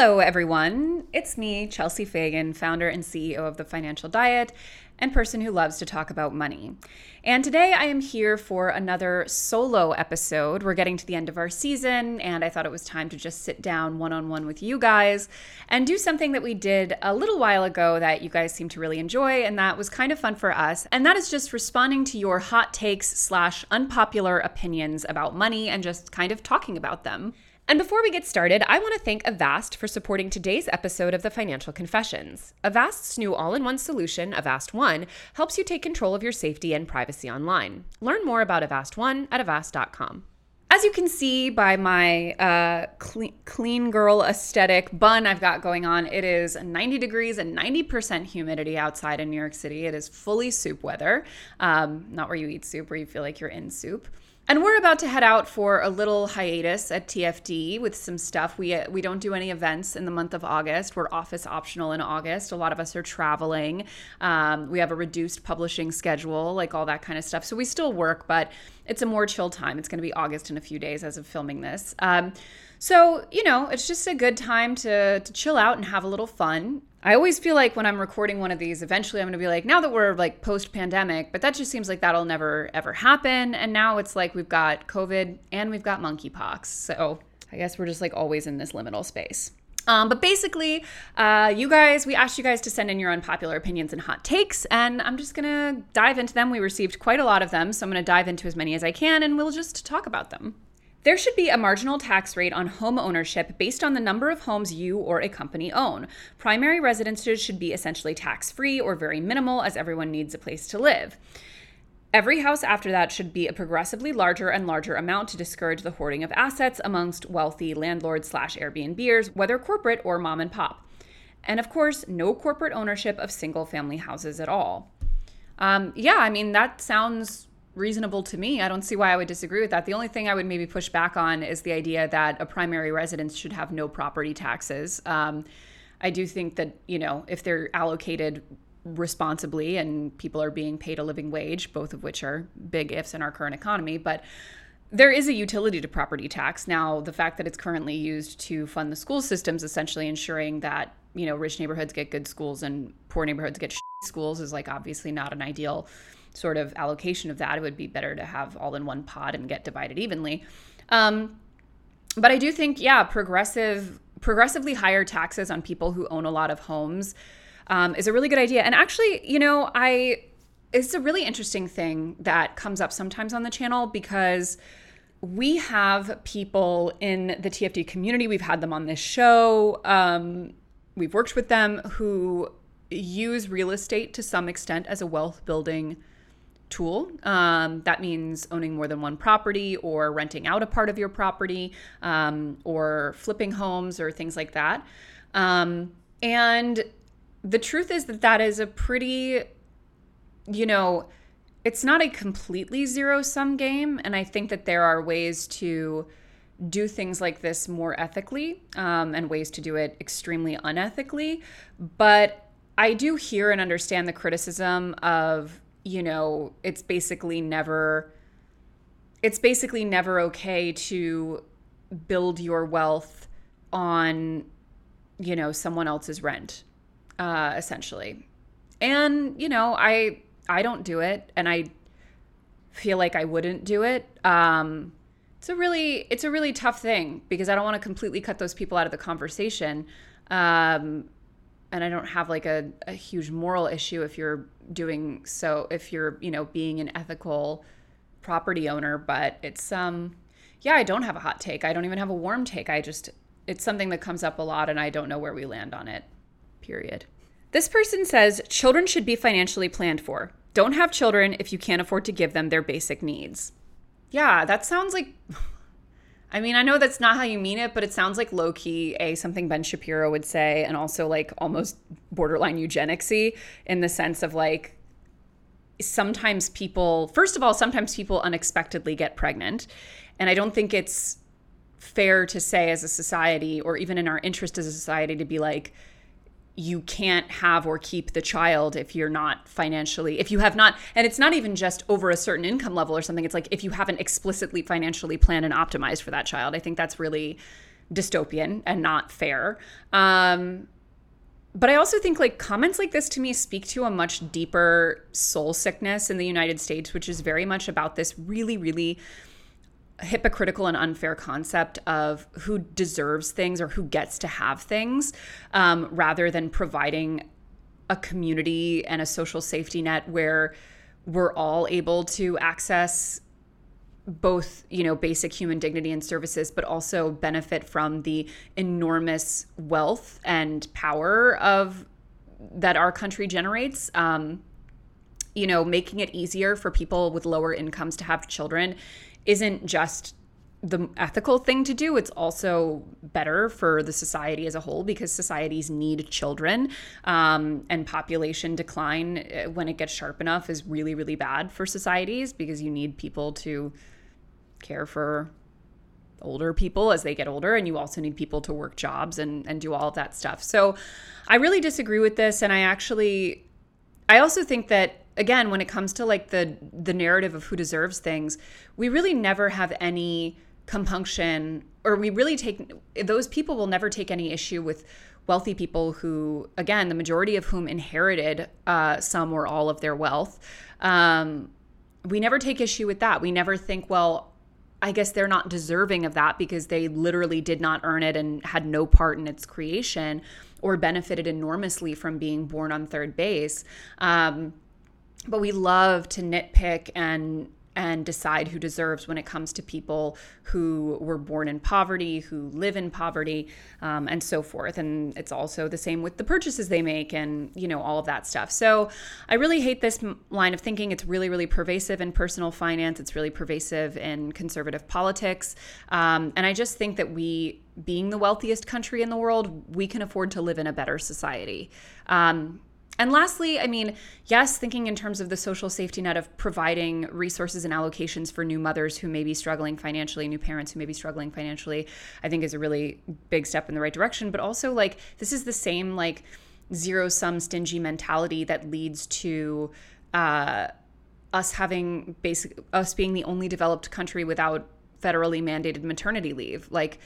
Hello, everyone. It's me, Chelsea Fagan, founder and CEO of The Financial Diet and person who loves to talk about money. And today I am here for another solo episode. We're getting to the end of our season, and I thought it was time to just sit down one on one with you guys and do something that we did a little while ago that you guys seem to really enjoy, and that was kind of fun for us. And that is just responding to your hot takes slash unpopular opinions about money and just kind of talking about them. And before we get started, I want to thank Avast for supporting today's episode of the Financial Confessions. Avast's new all in one solution, Avast One, helps you take control of your safety and privacy online. Learn more about Avast One at avast.com. As you can see by my uh, clean, clean girl aesthetic bun I've got going on, it is 90 degrees and 90% humidity outside in New York City. It is fully soup weather, um, not where you eat soup, where you feel like you're in soup. And we're about to head out for a little hiatus at TFD with some stuff. We uh, we don't do any events in the month of August. We're office optional in August. A lot of us are traveling. Um, we have a reduced publishing schedule, like all that kind of stuff. So we still work, but it's a more chill time. It's going to be August in a few days as of filming this. Um, so, you know, it's just a good time to, to chill out and have a little fun. I always feel like when I'm recording one of these, eventually I'm going to be like, now that we're like post pandemic, but that just seems like that'll never ever happen. And now it's like we've got COVID and we've got monkeypox. So I guess we're just like always in this liminal space. Um, but basically, uh, you guys, we asked you guys to send in your unpopular opinions and hot takes, and I'm just gonna dive into them. We received quite a lot of them, so I'm gonna dive into as many as I can, and we'll just talk about them. There should be a marginal tax rate on home ownership based on the number of homes you or a company own. Primary residences should be essentially tax free or very minimal, as everyone needs a place to live. Every house after that should be a progressively larger and larger amount to discourage the hoarding of assets amongst wealthy landlords slash Airbnbers, whether corporate or mom and pop. And of course, no corporate ownership of single family houses at all. Um, yeah, I mean, that sounds reasonable to me. I don't see why I would disagree with that. The only thing I would maybe push back on is the idea that a primary residence should have no property taxes. Um, I do think that, you know, if they're allocated responsibly and people are being paid a living wage, both of which are big ifs in our current economy, but there is a utility to property tax. Now, the fact that it's currently used to fund the school systems, essentially ensuring that, you know, rich neighborhoods get good schools and poor neighborhoods get schools is like obviously not an ideal sort of allocation of that. It would be better to have all in one pod and get divided evenly. Um, but I do think, yeah, progressive, progressively higher taxes on people who own a lot of homes um, is a really good idea. And actually, you know, I it's a really interesting thing that comes up sometimes on the channel because we have people in the TFD community. We've had them on this show. Um, we've worked with them who use real estate to some extent as a wealth building tool. Um, that means owning more than one property or renting out a part of your property um, or flipping homes or things like that. Um, and the truth is that that is a pretty, you know, it's not a completely zero sum game. And I think that there are ways to do things like this more ethically um, and ways to do it extremely unethically. But I do hear and understand the criticism of you know, it's basically never it's basically never okay to build your wealth on you know someone else's rent uh essentially. And you know i i don't do it and i feel like i wouldn't do it. Um it's a really it's a really tough thing because i don't want to completely cut those people out of the conversation. Um and I don't have like a, a huge moral issue if you're doing so if you're you know being an ethical property owner but it's um yeah I don't have a hot take. I don't even have a warm take. I just it's something that comes up a lot and I don't know where we land on it period. This person says children should be financially planned for. Don't have children if you can't afford to give them their basic needs. Yeah that sounds like I mean, I know that's not how you mean it, but it sounds like low key a something Ben Shapiro would say, and also like almost borderline eugenicsy in the sense of like sometimes people. First of all, sometimes people unexpectedly get pregnant, and I don't think it's fair to say as a society, or even in our interest as a society, to be like, you can't have or keep the child if you're not financially if you have not and it's not even just over a certain income level or something it's like if you haven't explicitly financially planned and optimized for that child i think that's really dystopian and not fair. Um, but I also think like comments like this to me speak to a much deeper soul sickness in the United States, which is very much about this really, really hypocritical and unfair concept of who deserves things or who gets to have things um, rather than providing a community and a social safety net where we're all able to access both you know basic human dignity and services but also benefit from the enormous wealth and power of that our country generates. Um, you know making it easier for people with lower incomes to have children isn't just the ethical thing to do. It's also better for the society as a whole because societies need children. Um, and population decline uh, when it gets sharp enough is really, really bad for societies because you need people to care for older people as they get older and you also need people to work jobs and, and do all of that stuff so i really disagree with this and i actually i also think that again when it comes to like the the narrative of who deserves things we really never have any compunction or we really take those people will never take any issue with wealthy people who again the majority of whom inherited uh, some or all of their wealth um, we never take issue with that we never think well I guess they're not deserving of that because they literally did not earn it and had no part in its creation or benefited enormously from being born on third base. Um, but we love to nitpick and and decide who deserves when it comes to people who were born in poverty, who live in poverty, um, and so forth. And it's also the same with the purchases they make and, you know, all of that stuff. So I really hate this line of thinking. It's really, really pervasive in personal finance, it's really pervasive in conservative politics. Um, and I just think that we, being the wealthiest country in the world, we can afford to live in a better society. Um, and lastly, I mean, yes, thinking in terms of the social safety net of providing resources and allocations for new mothers who may be struggling financially, new parents who may be struggling financially, I think is a really big step in the right direction. But also, like, this is the same, like, zero sum stingy mentality that leads to, uh, us having basic us being the only developed country without federally mandated maternity leave like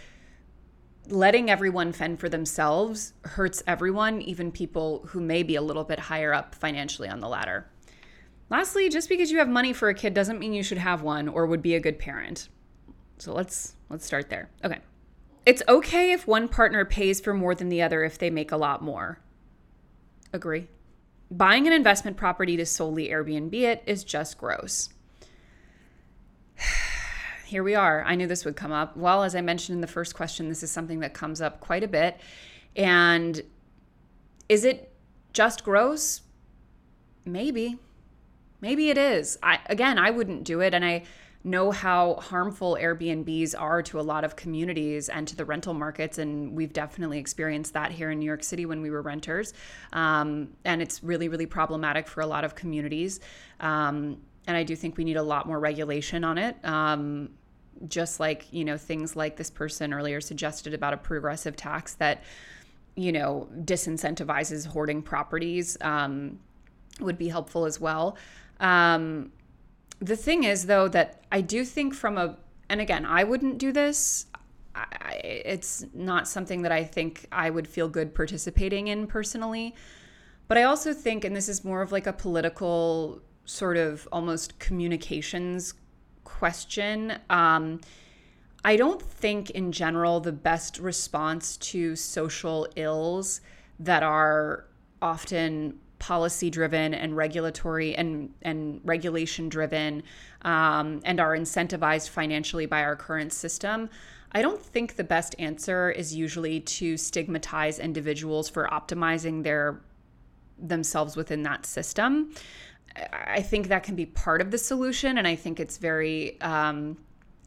letting everyone fend for themselves hurts everyone, even people who may be a little bit higher up financially on the ladder. Lastly, just because you have money for a kid doesn't mean you should have one or would be a good parent. So let's let's start there. Okay. It's okay if one partner pays for more than the other if they make a lot more. Agree. Buying an investment property to solely Airbnb it is just gross here we are. I knew this would come up. Well, as I mentioned in the first question, this is something that comes up quite a bit. And is it just gross? Maybe. Maybe it is. I, again, I wouldn't do it. And I know how harmful Airbnbs are to a lot of communities and to the rental markets. And we've definitely experienced that here in New York City when we were renters. Um, and it's really, really problematic for a lot of communities. Um, and I do think we need a lot more regulation on it. Um, just like you know things like this person earlier suggested about a progressive tax that you know disincentivizes hoarding properties um, would be helpful as well. Um, the thing is though that i do think from a and again i wouldn't do this. I, it's not something that i think i would feel good participating in personally. But i also think and this is more of like a political sort of almost communications question. Um, I don't think, in general, the best response to social ills that are often policy driven and regulatory and, and regulation driven um, and are incentivized financially by our current system. I don't think the best answer is usually to stigmatize individuals for optimizing their themselves within that system. I think that can be part of the solution. And I think it's very, um,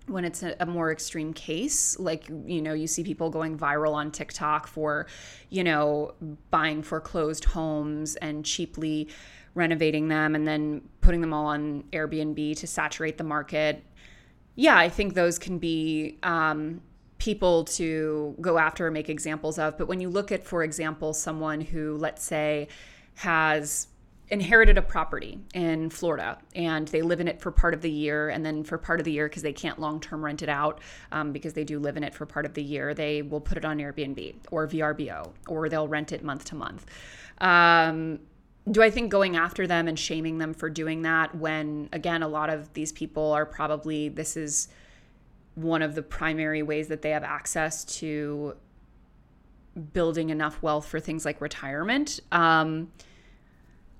when it's a, a, more extreme case, like, you know, you see people going viral on TikTok for, you know, buying foreclosed homes and cheaply renovating them and then putting them all on Airbnb to saturate the market. Yeah, I think those can be um, people to go after and make examples of. But when you look at, for example, someone who, let's say, has inherited a property in Florida and they live in it for part of the year. And then for part of the year, because they can't long term rent it out, um, because they do live in it for part of the year, they will put it on Airbnb or VRBO or they'll rent it month to month. Um, do I think going after them and shaming them for doing that when, again, a lot of these people are probably, this is one of the primary ways that they have access to building enough wealth for things like retirement. Um,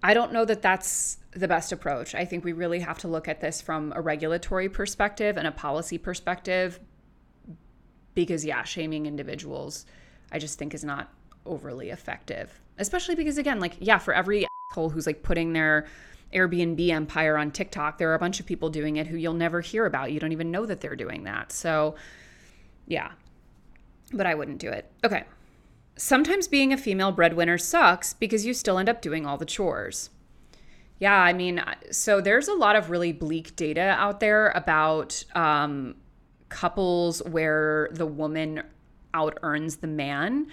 I don't know that that's the best approach. I think we really have to look at this from a regulatory perspective and a policy perspective because, yeah, shaming individuals, I just think is not overly effective. Especially because, again, like, yeah, for every asshole who's like putting their Airbnb empire on TikTok, there are a bunch of people doing it who you'll never hear about. You don't even know that they're doing that. So, yeah, but I wouldn't do it. Okay. Sometimes being a female breadwinner sucks because you still end up doing all the chores. Yeah, I mean, so there's a lot of really bleak data out there about um, couples where the woman out earns the man.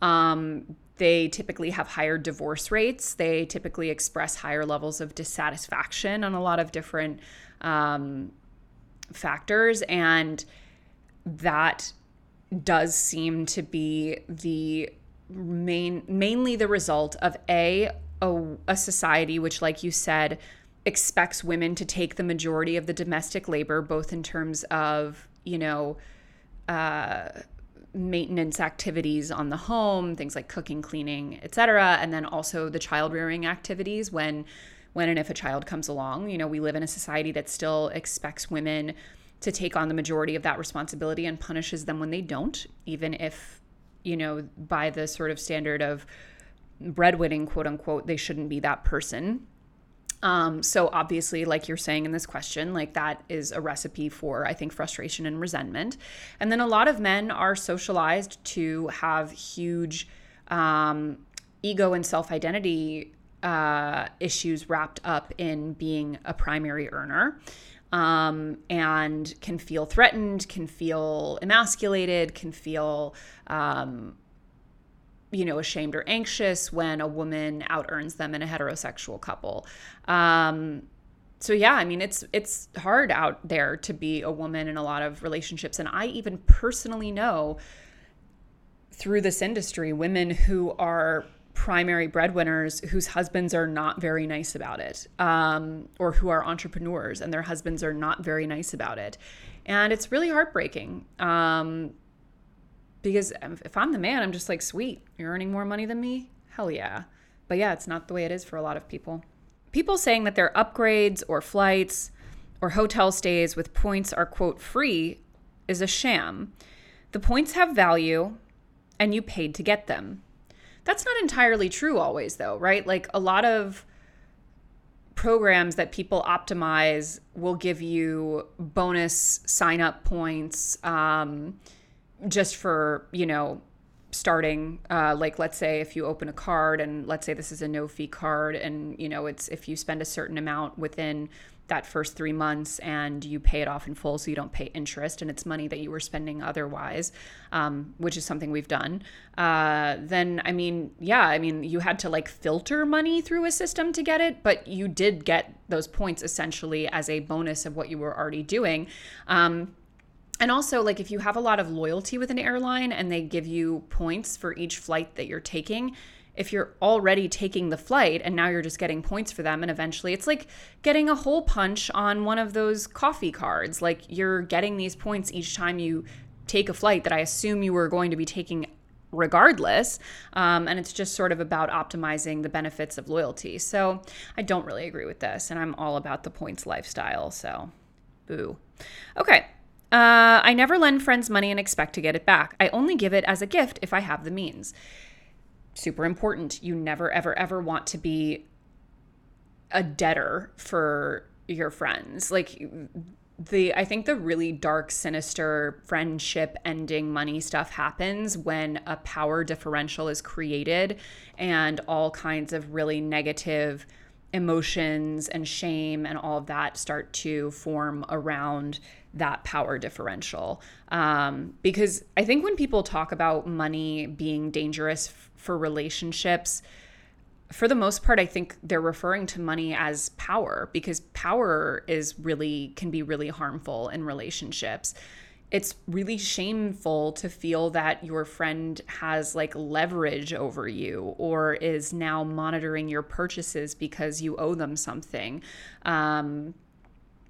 Um, they typically have higher divorce rates. They typically express higher levels of dissatisfaction on a lot of different um, factors. And that does seem to be the main mainly the result of a a, a society which like you said expects women to take the majority of the domestic labor both in terms of you know uh, maintenance activities on the home things like cooking cleaning etc and then also the child rearing activities when when and if a child comes along. You know we live in a society that still expects women to take on the majority of that responsibility and punishes them when they don't, even if, you know, by the sort of standard of breadwinning, quote unquote, they shouldn't be that person. Um, so obviously, like you're saying in this question, like that is a recipe for, I think, frustration and resentment. And then a lot of men are socialized to have huge um, ego and self identity uh, issues wrapped up in being a primary earner um, and can feel threatened, can feel emasculated, can feel, um, you know, ashamed or anxious when a woman out earns them in a heterosexual couple. Um, so yeah, I mean, it's it's hard out there to be a woman in a lot of relationships, and I even personally know through this industry women who are primary breadwinners whose husbands are not very nice about it, um, or who are entrepreneurs and their husbands are not very nice about it. And it's really heartbreaking um, because if I'm the man, I'm just like, sweet, you're earning more money than me? Hell yeah. But yeah, it's not the way it is for a lot of people. People saying that their upgrades or flights or hotel stays with points are, quote, free is a sham. The points have value and you paid to get them. That's not entirely true always, though, right? Like a lot of programs that people optimize will give you bonus sign up points um, just for, you know, starting uh, like let's say if you open a card and let's say this is a no fee card and you know it's if you spend a certain amount within that first three months and you pay it off in full so you don't pay interest and it's money that you were spending otherwise um, which is something we've done. Uh, then i mean yeah i mean you had to like filter money through a system to get it but you did get those points essentially as a bonus of what you were already doing. Um, and also like if you have a lot of loyalty with an airline and they give you points for each flight that you're taking if you're already taking the flight and now you're just getting points for them and eventually it's like getting a hole punch on one of those coffee cards. Like you're getting these points each time you take a flight that i assume you were going to be taking regardless um, and it's just sort of about optimizing the benefits of loyalty. So i don't really agree with this and i'm all about the points lifestyle so boo. Okay uh, I never lend friends money and expect to get it back. I only give it as a gift if I have the means super important. You never, ever, ever want to be a debtor for your friends. Like, the I think the really dark, sinister friendship ending money stuff happens when a power differential is created and all kinds of really negative emotions and shame and all of that start to form around that power differential. Um, because I think when people talk about money being dangerous for relationships, for the most part, I think they're referring to money as power because power is really can be really harmful in relationships. It's really shameful to feel that your friend has like leverage over you or is now monitoring your purchases because you owe them something. Um,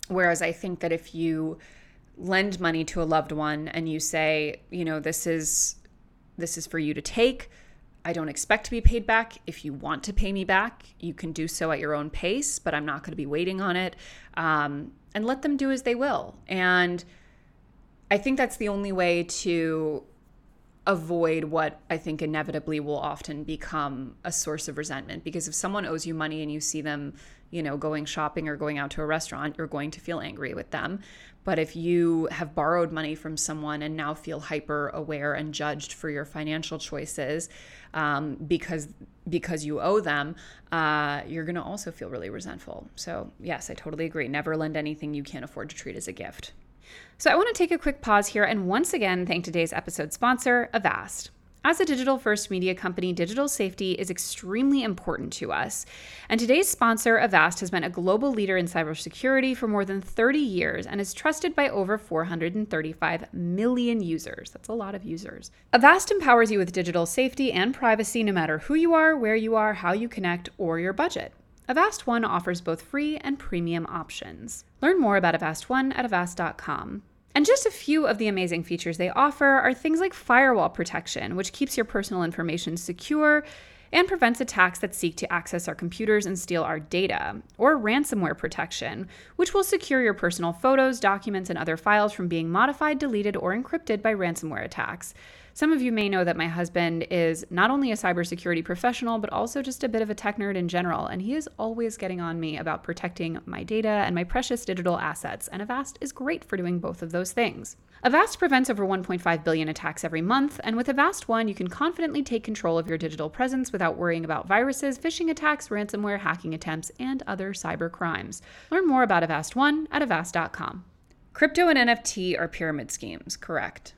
whereas I think that if you lend money to a loved one and you say, you know, this is this is for you to take I don't expect to be paid back. If you want to pay me back, you can do so at your own pace, but I'm not going to be waiting on it. Um, and let them do as they will. And I think that's the only way to avoid what I think inevitably will often become a source of resentment. Because if someone owes you money and you see them, you know, going shopping or going out to a restaurant, you're going to feel angry with them. But if you have borrowed money from someone and now feel hyper aware and judged for your financial choices um, because because you owe them, uh, you're going to also feel really resentful. So yes, I totally agree. Never lend anything you can't afford to treat as a gift. So I want to take a quick pause here and once again thank today's episode sponsor, Avast. As a digital first media company, digital safety is extremely important to us. And today's sponsor, Avast, has been a global leader in cybersecurity for more than 30 years and is trusted by over 435 million users. That's a lot of users. Avast empowers you with digital safety and privacy no matter who you are, where you are, how you connect, or your budget. Avast One offers both free and premium options. Learn more about Avast One at avast.com. And just a few of the amazing features they offer are things like firewall protection, which keeps your personal information secure and prevents attacks that seek to access our computers and steal our data, or ransomware protection, which will secure your personal photos, documents, and other files from being modified, deleted, or encrypted by ransomware attacks. Some of you may know that my husband is not only a cybersecurity professional, but also just a bit of a tech nerd in general, and he is always getting on me about protecting my data and my precious digital assets, and Avast is great for doing both of those things. Avast prevents over 1.5 billion attacks every month, and with Avast One, you can confidently take control of your digital presence without worrying about viruses, phishing attacks, ransomware, hacking attempts, and other cyber crimes. Learn more about Avast One at avast.com. Crypto and NFT are pyramid schemes, correct?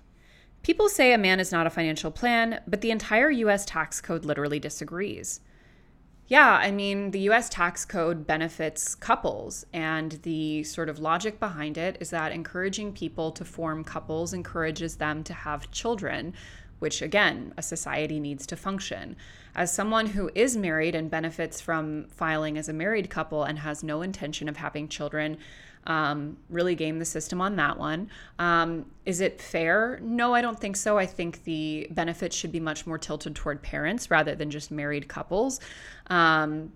People say a man is not a financial plan, but the entire US tax code literally disagrees. Yeah, I mean, the US tax code benefits couples, and the sort of logic behind it is that encouraging people to form couples encourages them to have children, which again, a society needs to function. As someone who is married and benefits from filing as a married couple and has no intention of having children, um, really game the system on that one. Um, is it fair? No, I don't think so. I think the benefits should be much more tilted toward parents rather than just married couples. Um,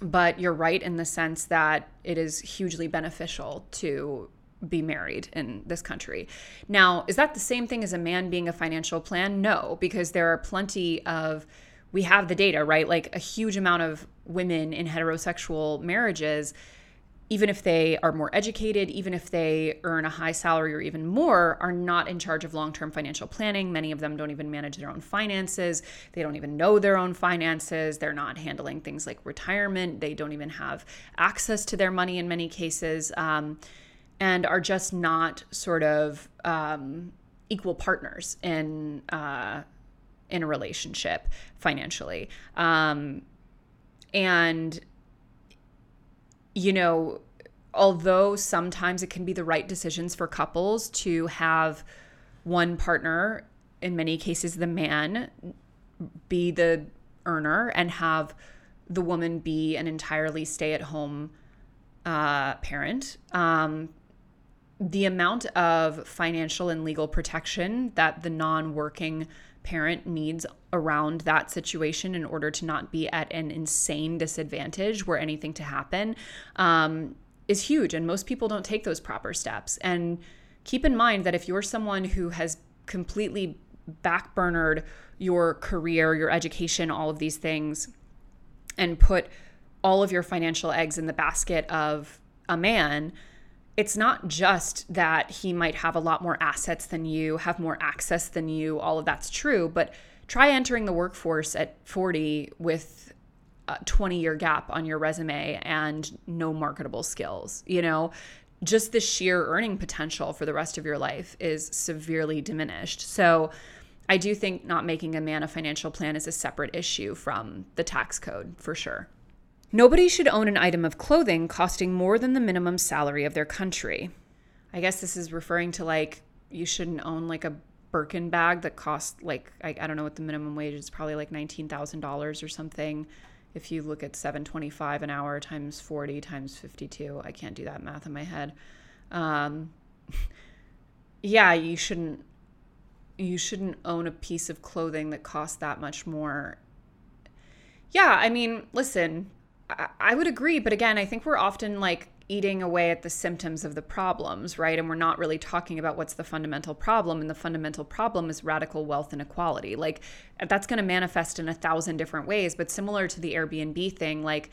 but you're right in the sense that it is hugely beneficial to be married in this country. Now, is that the same thing as a man being a financial plan? No, because there are plenty of we have the data, right? Like a huge amount of women in heterosexual marriages even if they are more educated, even if they earn a high salary or even more, are not in charge of long term financial planning. Many of them don't even manage their own finances. They don't even know their own finances. They're not handling things like retirement. They don't even have access to their money in many cases, um, and are just not sort of um, equal partners in. Uh, in a relationship financially. Um, and you know, although sometimes it can be the right decisions for couples to have one partner, in many cases, the man, be the earner and have the woman be an entirely stay at home uh, parent. Um, the amount of financial and legal protection that the non working parent needs around that situation in order to not be at an insane disadvantage where anything to happen um, is huge. And most people don't take those proper steps. And keep in mind that if you're someone who has completely backburnered your career, your education, all of these things, and put all of your financial eggs in the basket of a man, it's not just that he might have a lot more assets than you, have more access than you, all of that's true, but try entering the workforce at 40 with a 20 year gap on your resume and no marketable skills. You know, just the sheer earning potential for the rest of your life is severely diminished. So, I do think not making a man a financial plan is a separate issue from the tax code for sure. Nobody should own an item of clothing costing more than the minimum salary of their country. I guess this is referring to like you shouldn't own like a Birkin bag that costs like I, I don't know what the minimum wage is probably like nineteen thousand dollars or something. If you look at seven twenty five an hour times forty times fifty two, I can't do that math in my head. Um, yeah, you shouldn't you shouldn't own a piece of clothing that costs that much more. Yeah, I mean, listen, I, would agree, but again, I think we're often like eating away at the symptoms of the problems, right? And we're not really talking about what's the fundamental problem. And the fundamental problem is radical wealth inequality. Like that's going to manifest in a thousand different ways. But similar to the Airbnb thing, like,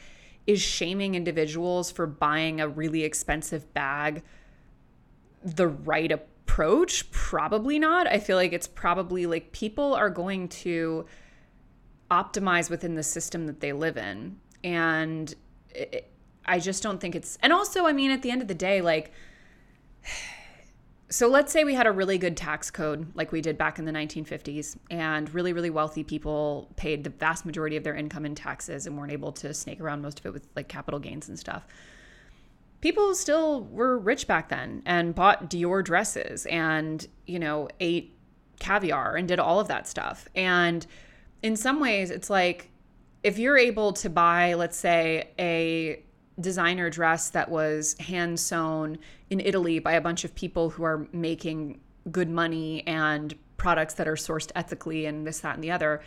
is shaming individuals for buying a really expensive bag the right approach? Probably not. I feel like it's probably like people are going to optimize within the system that they live in. And it, I just don't think it's, and also, I mean, at the end of the day, like, so let's say we had a really good tax code like we did back in the 1950s, and really, really wealthy people paid the vast majority of their income in taxes and weren't able to snake around most of it with like capital gains and stuff. People still were rich back then and bought Dior dresses and, you know, ate caviar and did all of that stuff. And in some ways, it's like if you're able to buy, let's say, a designer dress that was hand sewn in Italy by a bunch of people who are making good money and products that are sourced ethically and this, that, and the other.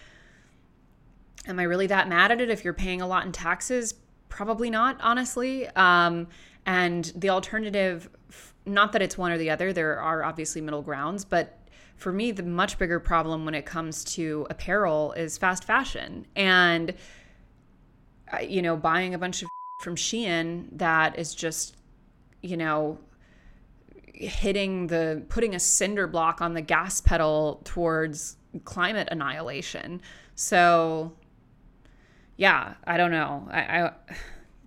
Am I really that mad at it if you're paying a lot in taxes? Probably not, honestly. Um, and the alternative, not that it's one or the other, there are obviously middle grounds, but for me, the much bigger problem when it comes to apparel is fast fashion. And, you know, buying a bunch of from Shein that is just, you know, hitting the putting a cinder block on the gas pedal towards climate annihilation. So yeah, I don't know. I, I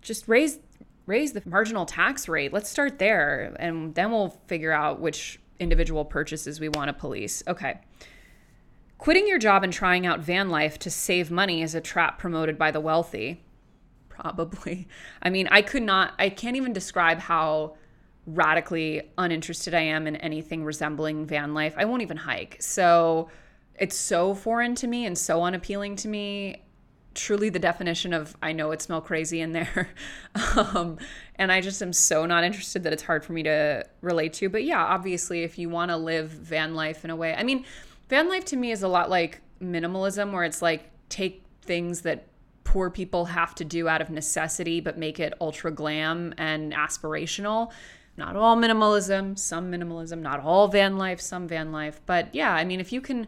just raise raise the marginal tax rate. Let's start there and then we'll figure out which individual purchases we want to police. Okay. Quitting your job and trying out van life to save money is a trap promoted by the wealthy probably. I mean, I could not, I can't even describe how radically uninterested I am in anything resembling van life. I won't even hike. So it's so foreign to me and so unappealing to me. Truly, the definition of I know it smell crazy in there. um, and I just am so not interested that it's hard for me to relate to. But yeah, obviously, if you want to live van life in a way, I mean, van life to me is a lot like minimalism, where it's like take things that poor people have to do out of necessity, but make it ultra glam and aspirational. Not all minimalism, some minimalism, not all van life, some van life. But yeah, I mean, if you can.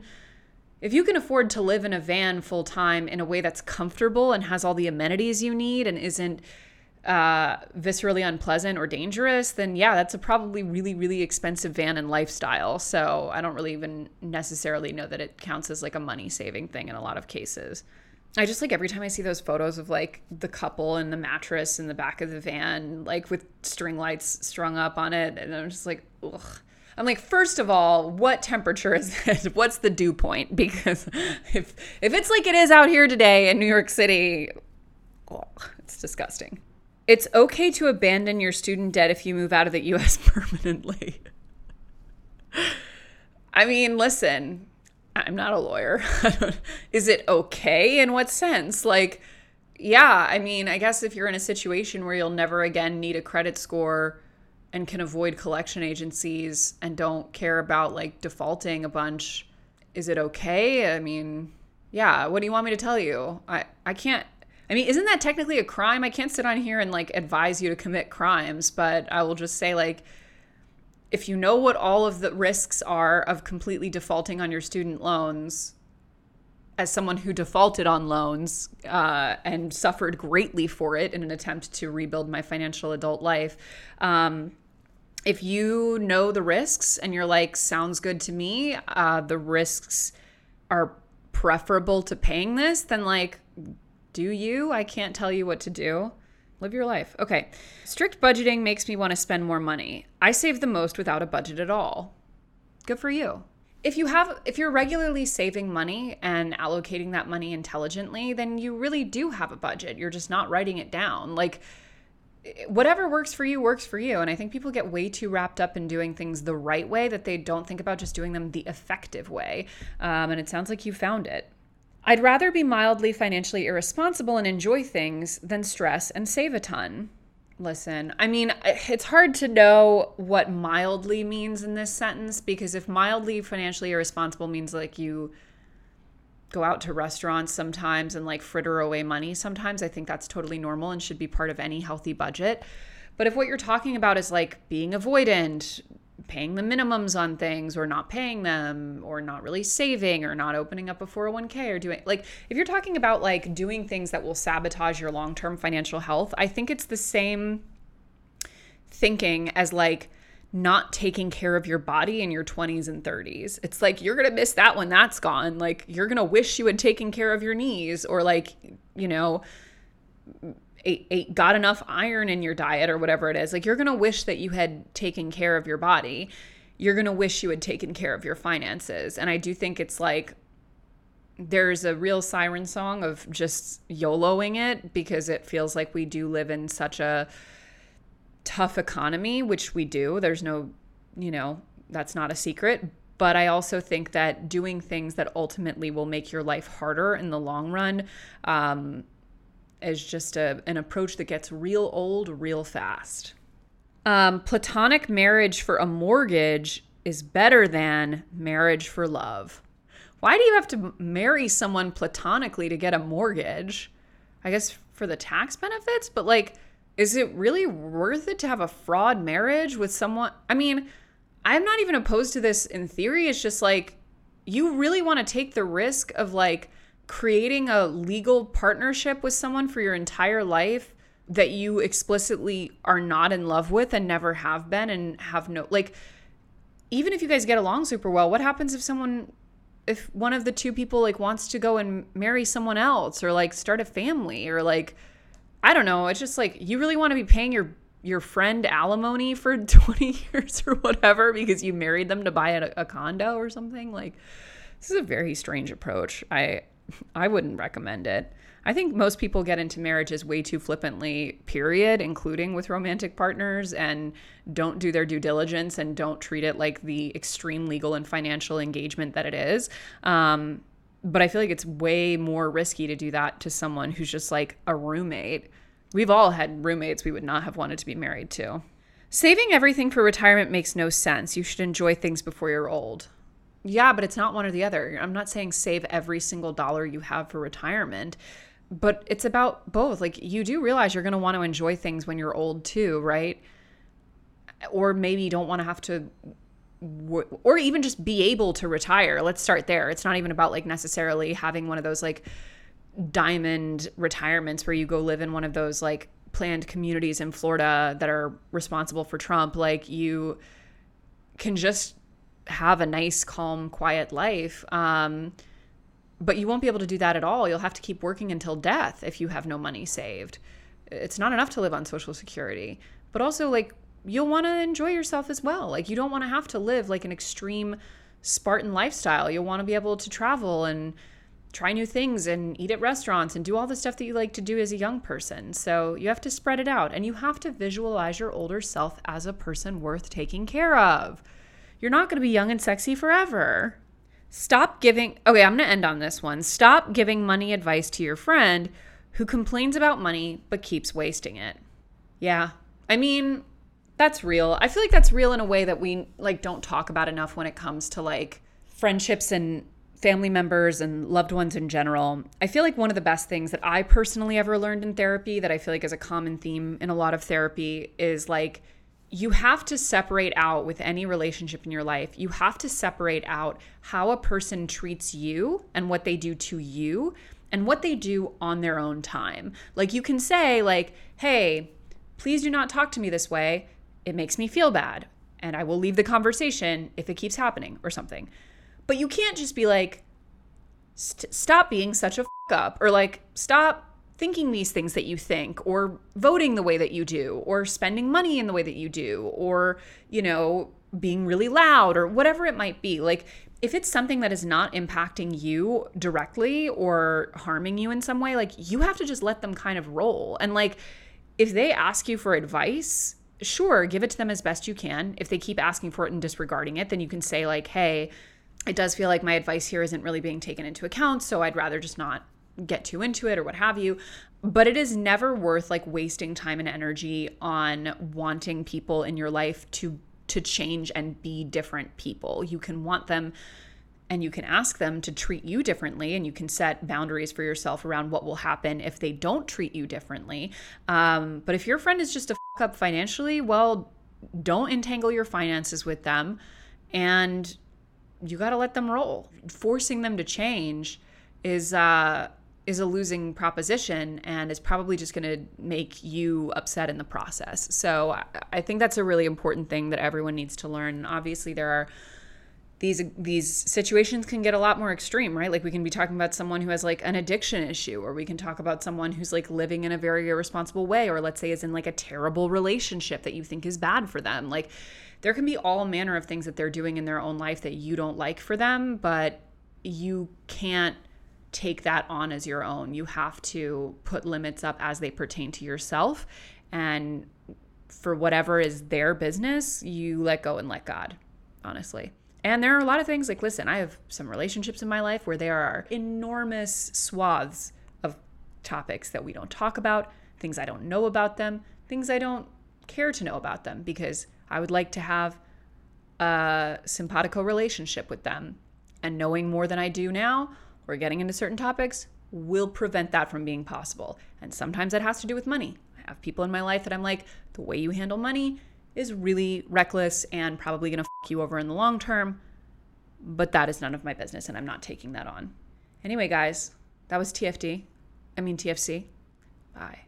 If you can afford to live in a van full time in a way that's comfortable and has all the amenities you need and isn't uh, viscerally unpleasant or dangerous, then yeah, that's a probably really, really expensive van and lifestyle. So I don't really even necessarily know that it counts as like a money saving thing in a lot of cases. I just like every time I see those photos of like the couple and the mattress in the back of the van, like with string lights strung up on it, and I'm just like, ugh. I'm like, first of all, what temperature is it? What's the dew point? Because if if it's like it is out here today in New York City, oh, it's disgusting. It's okay to abandon your student debt if you move out of the US permanently. I mean, listen, I'm not a lawyer. Is it okay? In what sense? Like, yeah, I mean, I guess if you're in a situation where you'll never again need a credit score and can avoid collection agencies and don't care about like defaulting a bunch, is it okay? I mean, yeah, what do you want me to tell you? I I can't I mean, isn't that technically a crime? I can't sit on here and like advise you to commit crimes, but I will just say like if you know what all of the risks are of completely defaulting on your student loans, as someone who defaulted on loans uh, and suffered greatly for it in an attempt to rebuild my financial adult life, um, if you know the risks and you're like, sounds good to me, uh, the risks are preferable to paying this, then like, do you? I can't tell you what to do. Live your life. Okay. Strict budgeting makes me want to spend more money. I save the most without a budget at all. Good for you. if you have if you're regularly saving money and allocating that money intelligently, then you really do have a budget. You're just not writing it down. Like whatever works for you works for you. And i think people get way too wrapped up in doing things the right way that they don't think about just doing them the effective way. Um, and it sounds like you found it. I'd rather be mildly financially irresponsible and enjoy things than stress and save a ton. Listen, I mean, it's hard to know what mildly means in this sentence because if mildly financially irresponsible means like you go out to restaurants sometimes and like fritter away money sometimes, I think that's totally normal and should be part of any healthy budget. But if what you're talking about is like being avoidant, paying the minimums on things or not paying them or not really saving or not opening up a 401k or doing like if you're talking about like doing things that will sabotage your long-term financial health, I think it's the same thinking as like not taking care of your body in your 20s and 30s. It's like you're going to miss that when that's gone. Like you're going to wish you had taken care of your knees or like, you know, ate, ate, got enough iron in your diet or whatever it is. Like you're going to wish that you had taken care of your body. You're going to wish you had taken care of your finances. And I do think it's like there's a real siren song of just YOLOing it because it feels like we do live in such a tough economy, which we do. There's no, you know, that's not a secret. But I also think that doing things that ultimately will make your life harder in the long run um, is just a, an approach that gets real old real fast. Um, platonic marriage for a mortgage is better than marriage for love. Why do you have to marry someone platonically to get a mortgage? I guess for the tax benefits, but like, is it really worth it to have a fraud marriage with someone? I mean, I'm not even opposed to this in theory. It's just like, you really want to take the risk of like creating a legal partnership with someone for your entire life that you explicitly are not in love with and never have been and have no like even if you guys get along super well what happens if someone if one of the two people like wants to go and marry someone else or like start a family or like i don't know it's just like you really want to be paying your your friend alimony for 20 years or whatever because you married them to buy a, a condo or something like this is a very strange approach i I wouldn't recommend it. I think most people get into marriages way too flippantly, period, including with romantic partners, and don't do their due diligence and don't treat it like the extreme legal and financial engagement that it is. Um, but I feel like it's way more risky to do that to someone who's just like a roommate. We've all had roommates we would not have wanted to be married to. Saving everything for retirement makes no sense. You should enjoy things before you're old. Yeah, but it's not one or the other. I'm not saying save every single dollar you have for retirement, but it's about both. Like you do realize you're going to want to enjoy things when you're old too, right? Or maybe you don't want to have to or even just be able to retire. Let's start there. It's not even about like necessarily having one of those like diamond retirements where you go live in one of those like planned communities in Florida that are responsible for Trump. Like you can just have a nice, calm, quiet life. Um, but you won't be able to do that at all. You'll have to keep working until death if you have no money saved. It's not enough to live on Social Security, but also, like, you'll want to enjoy yourself as well. Like, you don't want to have to live like an extreme Spartan lifestyle. You'll want to be able to travel and try new things and eat at restaurants and do all the stuff that you like to do as a young person. So you have to spread it out and you have to visualize your older self as a person worth taking care of. You're not going to be young and sexy forever. Stop giving, okay, I'm going to end on this one. Stop giving money advice to your friend who complains about money but keeps wasting it. Yeah. I mean, that's real. I feel like that's real in a way that we like don't talk about enough when it comes to like friendships and family members and loved ones in general. I feel like one of the best things that I personally ever learned in therapy that I feel like is a common theme in a lot of therapy is like you have to separate out with any relationship in your life, you have to separate out how a person treats you and what they do to you and what they do on their own time. Like you can say like, "Hey, please do not talk to me this way. It makes me feel bad." And I will leave the conversation if it keeps happening or something. But you can't just be like, stop being such a f- up or like, stop thinking these things that you think or voting the way that you do or spending money in the way that you do or you know being really loud or whatever it might be like if it's something that is not impacting you directly or harming you in some way, like you have to just let them kind of roll. And like if they ask you for advice, sure, give it to them as best you can. If they keep asking for it and disregarding it, then you can say, like, hey, it does feel like my advice here isn't really being taken into account. So I'd rather just not get too into it or what have you. But it is never worth like wasting time and energy on wanting people in your life to to change and be different people. You can want them and you can ask them to treat you differently and you can set boundaries for yourself around what will happen if they don't treat you differently um, but if your friend is just a up financially well don't entangle your finances with them and you got to let them roll forcing them to change is uh is a losing proposition and is probably just going to make you upset in the process. So I think that's a really important thing that everyone needs to learn. Obviously, there are these these situations can get a lot more extreme right? Like we can be talking about someone who has like an addiction issue or we can talk about someone who's like living in a very irresponsible way or let's say is in like a terrible relationship that you think is bad for them. Like there can be all manner of things that they're doing in their own life that you don't like for them but you can't take that on as your own. You have to put limits up as they pertain to yourself and for whatever is their business you let go and let god honestly and there are a lot of things like, listen, I have some relationships in my life where there are enormous swaths of topics that we don't talk about, things I don't know about them, things I don't care to know about them because I would like to have a simpatico relationship with them. And knowing more than I do now or getting into certain topics will prevent that from being possible. And sometimes that has to do with money. I have people in my life that I'm like, the way you handle money is really reckless and probably going to fuck you over in the long term. But that is none of my business, and I'm not taking that on. Anyway, guys, that was TFD. I mean, TFC. Bye.